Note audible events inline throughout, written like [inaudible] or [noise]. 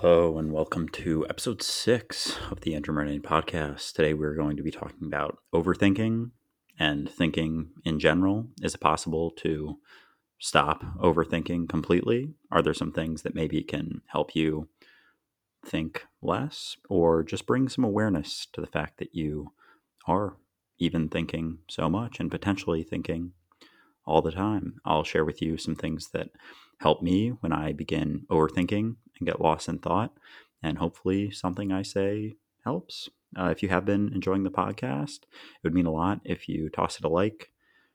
Hello, and welcome to episode six of the Andrew Murnane podcast. Today, we're going to be talking about overthinking and thinking in general. Is it possible to stop overthinking completely? Are there some things that maybe can help you think less or just bring some awareness to the fact that you are even thinking so much and potentially thinking all the time? I'll share with you some things that help me when I begin overthinking and get lost in thought. And hopefully, something I say helps. Uh, if you have been enjoying the podcast, it would mean a lot if you toss it a like,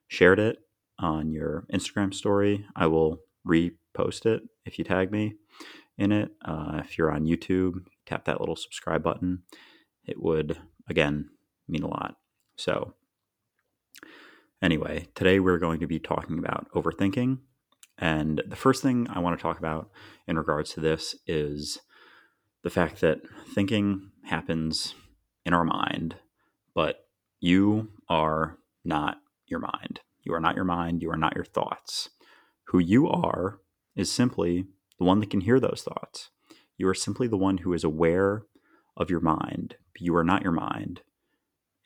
shared it on your Instagram story. I will repost it if you tag me in it. Uh, if you're on YouTube, tap that little subscribe button. It would, again, mean a lot. So, anyway, today we're going to be talking about overthinking and the first thing I want to talk about in regards to this is the fact that thinking happens in our mind, but you are not your mind. You are not your mind. You are not your thoughts. Who you are is simply the one that can hear those thoughts. You are simply the one who is aware of your mind. You are not your mind,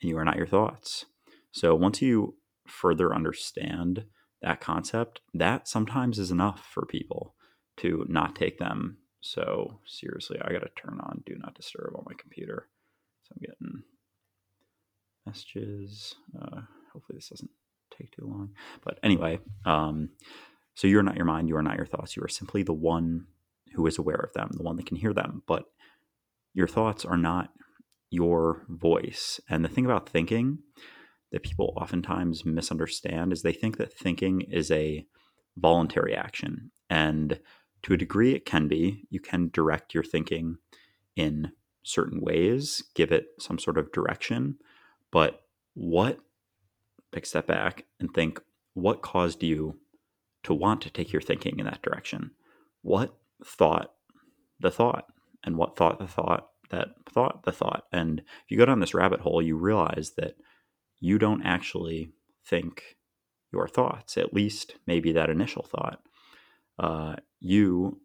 and you are not your thoughts. So once you further understand that concept, that sometimes is enough for people to not take them so seriously. I got to turn on do not disturb on my computer. So I'm getting messages. Uh, hopefully, this doesn't take too long. But anyway, um, so you're not your mind, you are not your thoughts. You are simply the one who is aware of them, the one that can hear them. But your thoughts are not your voice. And the thing about thinking that people oftentimes misunderstand is they think that thinking is a voluntary action. And to a degree, it can be. You can direct your thinking in certain ways, give it some sort of direction. But what, take a step back and think, what caused you to want to take your thinking in that direction? What thought the thought? And what thought the thought that thought the thought? And if you go down this rabbit hole, you realize that you don't actually think your thoughts, at least maybe that initial thought. Uh, you,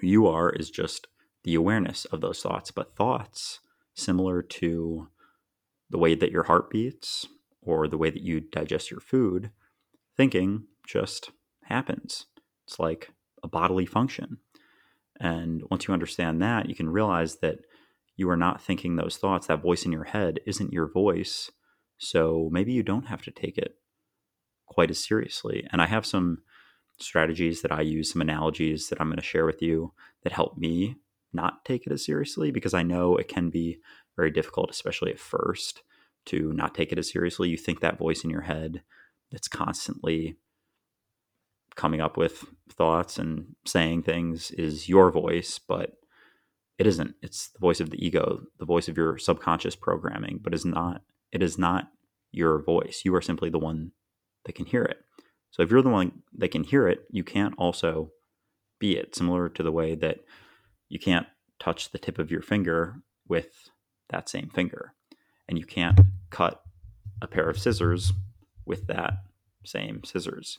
who you are, is just the awareness of those thoughts. But thoughts, similar to the way that your heart beats or the way that you digest your food, thinking just happens. It's like a bodily function. And once you understand that, you can realize that you are not thinking those thoughts. That voice in your head isn't your voice. So maybe you don't have to take it quite as seriously. And I have some strategies that I use, some analogies that I'm going to share with you that help me not take it as seriously because I know it can be very difficult, especially at first, to not take it as seriously. You think that voice in your head that's constantly coming up with thoughts and saying things is your voice, but it isn't. It's the voice of the ego, the voice of your subconscious programming, but is not it is not your voice. You are simply the one that can hear it. So if you're the one that can hear it, you can't also be it, similar to the way that you can't touch the tip of your finger with that same finger. And you can't cut a pair of scissors with that same scissors.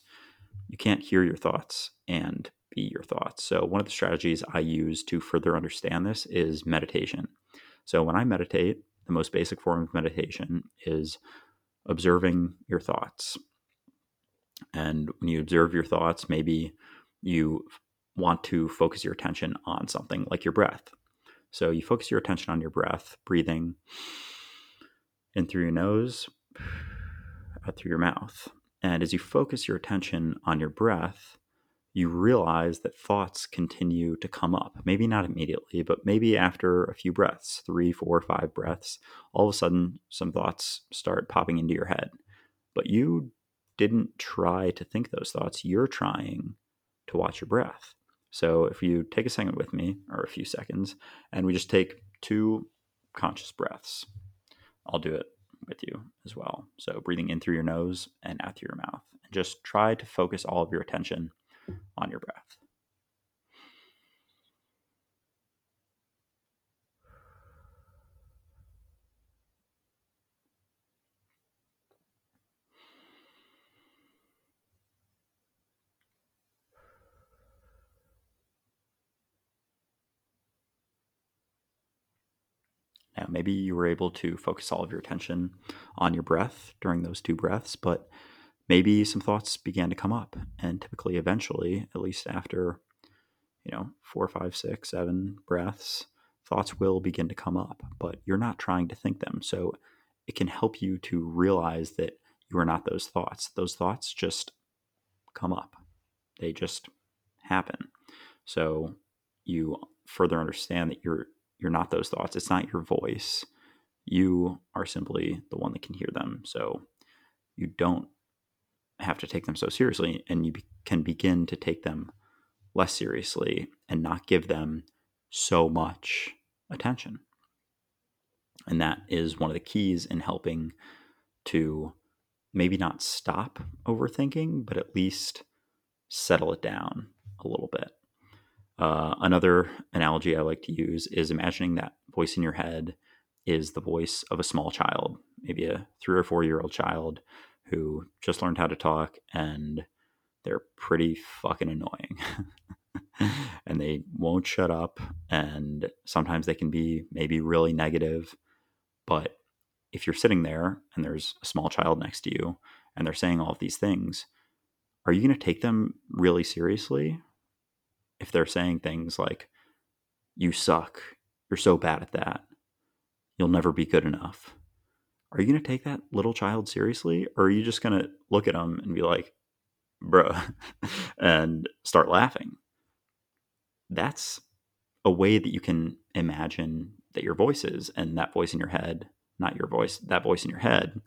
You can't hear your thoughts and be your thoughts. So, one of the strategies I use to further understand this is meditation. So, when I meditate, the most basic form of meditation is observing your thoughts. And when you observe your thoughts, maybe you want to focus your attention on something like your breath. So you focus your attention on your breath, breathing in through your nose, out through your mouth. And as you focus your attention on your breath, you realize that thoughts continue to come up. Maybe not immediately, but maybe after a few breaths, three, four, five breaths, all of a sudden some thoughts start popping into your head. But you didn't try to think those thoughts. You're trying to watch your breath. So if you take a second with me, or a few seconds, and we just take two conscious breaths, I'll do it with you as well. So breathing in through your nose and out through your mouth. And just try to focus all of your attention on your breath. Now, maybe you were able to focus all of your attention on your breath during those two breaths, but maybe some thoughts began to come up. And typically, eventually, at least after, you know, four, five, six, seven breaths, thoughts will begin to come up, but you're not trying to think them. So it can help you to realize that you are not those thoughts. Those thoughts just come up, they just happen. So you further understand that you're you're not those thoughts. It's not your voice. You are simply the one that can hear them. So you don't have to take them so seriously and you be- can begin to take them less seriously and not give them so much attention. And that is one of the keys in helping to maybe not stop overthinking, but at least settle it down a little bit. Uh, another analogy I like to use is imagining that voice in your head is the voice of a small child, maybe a three or four year old child who just learned how to talk and they're pretty fucking annoying. [laughs] and they won't shut up. And sometimes they can be maybe really negative. But if you're sitting there and there's a small child next to you and they're saying all of these things, are you going to take them really seriously? If they're saying things like, you suck, you're so bad at that, you'll never be good enough are you going to take that little child seriously? Or are you just going to look at them and be like, bruh, [laughs] and start laughing? That's a way that you can imagine that your voice is and that voice in your head, not your voice, that voice in your head,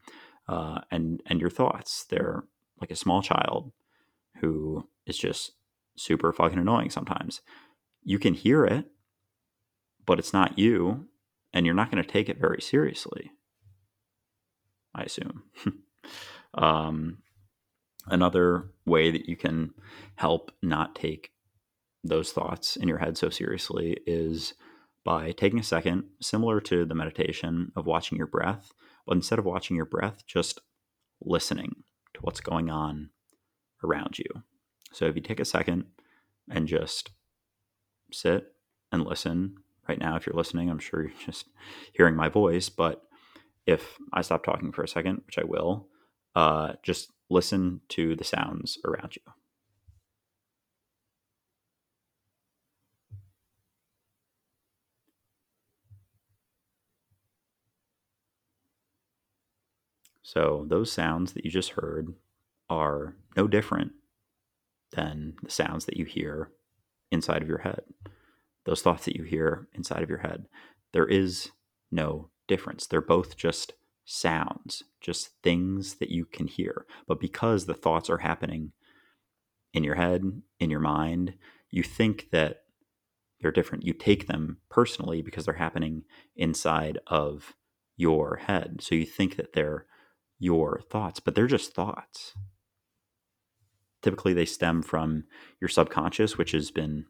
uh, and and your thoughts. They're like a small child who is just super fucking annoying sometimes. You can hear it, but it's not you, and you're not going to take it very seriously. I assume. [laughs] um, another way that you can help not take those thoughts in your head so seriously is by taking a second, similar to the meditation of watching your breath, but instead of watching your breath, just listening to what's going on around you. So if you take a second and just sit and listen, right now, if you're listening, I'm sure you're just hearing my voice, but if I stop talking for a second, which I will, uh, just listen to the sounds around you. So, those sounds that you just heard are no different than the sounds that you hear inside of your head. Those thoughts that you hear inside of your head. There is no difference. They're both just sounds, just things that you can hear. But because the thoughts are happening in your head, in your mind, you think that they're different. You take them personally because they're happening inside of your head. So you think that they're your thoughts, but they're just thoughts. Typically, they stem from your subconscious, which has been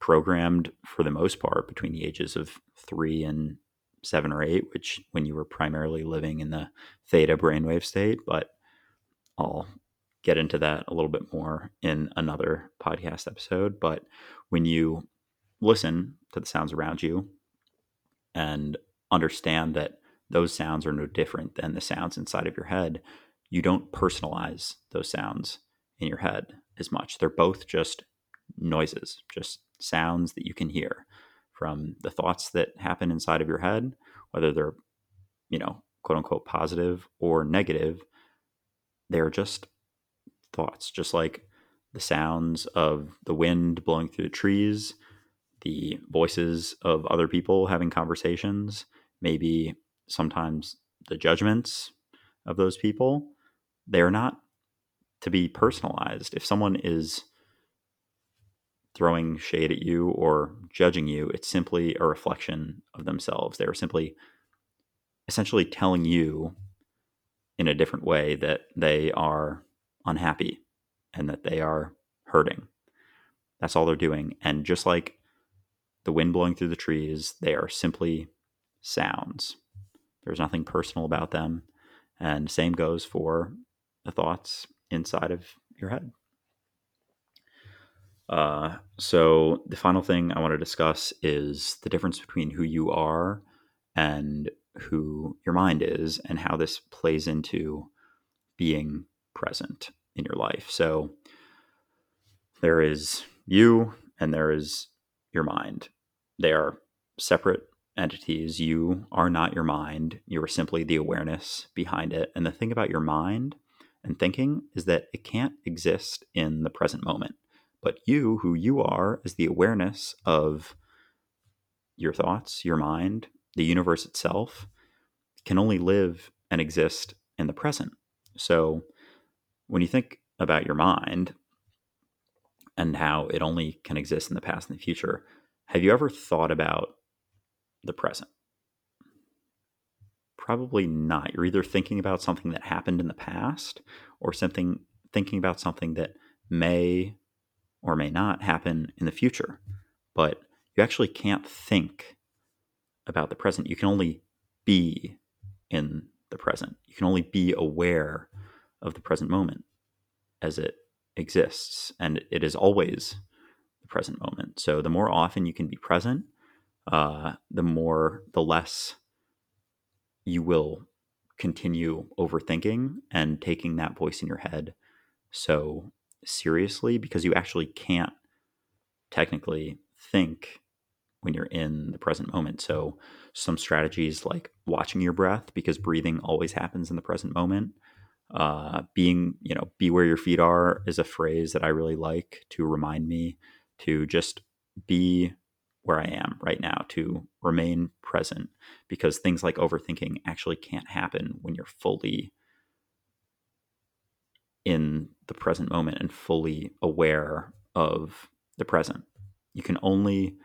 programmed for the most part between the ages of three and seven or eight, which when you were primarily living in the theta brainwave state, but I'll get into that a little bit more in another podcast episode. But when you listen to the sounds around you and understand that those sounds are no different than the sounds inside of your head, you don't personalize those sounds in your head as much. They're both just noises, just sounds that you can hear from the thoughts that happen inside of your head, whether they're, you know, quote unquote positive or negative, they're just thoughts, just like the sounds of the wind blowing through the trees, the voices of other people having conversations, maybe sometimes the judgments of those people. They're not to be personalized. If someone is throwing shade at you or judging you. It's simply a reflection of themselves. They are simply essentially telling you in a different way that they are unhappy and that they are hurting. That's all they're doing. And just like the wind blowing through the trees, they are simply sounds. There's nothing personal about them. And same goes for the thoughts inside of your head. Uh, so the final thing I want to discuss is the difference between who you are and who your mind is and how this plays into being present in your life. So there is you and there is your mind. They are separate entities. You are not your mind. You are simply the awareness behind it. And the thing about your mind and thinking is that it can't exist in the present moment. But you, who you are, is the awareness of your thoughts, your mind, the universe itself, can only live and exist in the present. So when you think about your mind and how it only can exist in the past and the future, have you ever thought about the present? Probably not. You're either thinking about something that happened in the past or something thinking about something that may or may not happen in the future. But you actually can't think about the present. You can only be in the present. You can only be aware of the present moment as it exists. And it is always the present moment. So the more often you can be present, uh, the more, the less you will continue overthinking and taking that voice in your head so seriously because you actually can't technically think when you're in the present moment. So, some strategies like watching your breath because breathing always happens in the present moment. Uh, being, you know, be where your feet are is a phrase that I really like to remind me to just be where I am right now, to remain present because things like overthinking actually can't happen when you're fully in the present moment and fully aware of the present. You can only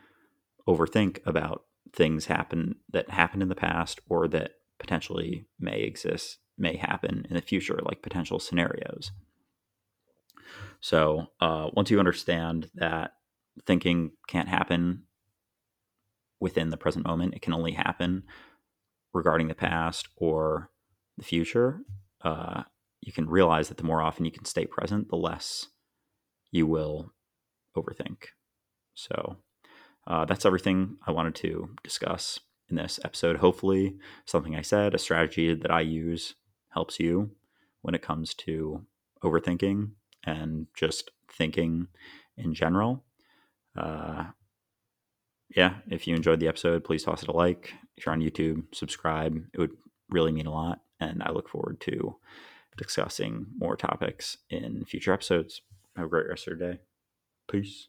overthink about things happen that happened in the past or that potentially may exist, may happen in the future, like potential scenarios. So uh, once you understand that thinking can't happen within the present moment, it can only happen regarding the past or the future. Uh, you can realize that the more often you can stay present, the less you will overthink. So uh, that's everything I wanted to discuss in this episode. Hopefully, something I said, a strategy that I use, helps you when it comes to overthinking and just thinking in general. Uh, yeah, if you enjoyed the episode, please toss it a like. If you're on YouTube, subscribe. It would really mean a lot. And I look forward to discussing more topics in future episodes. Have a great rest of your day. Peace.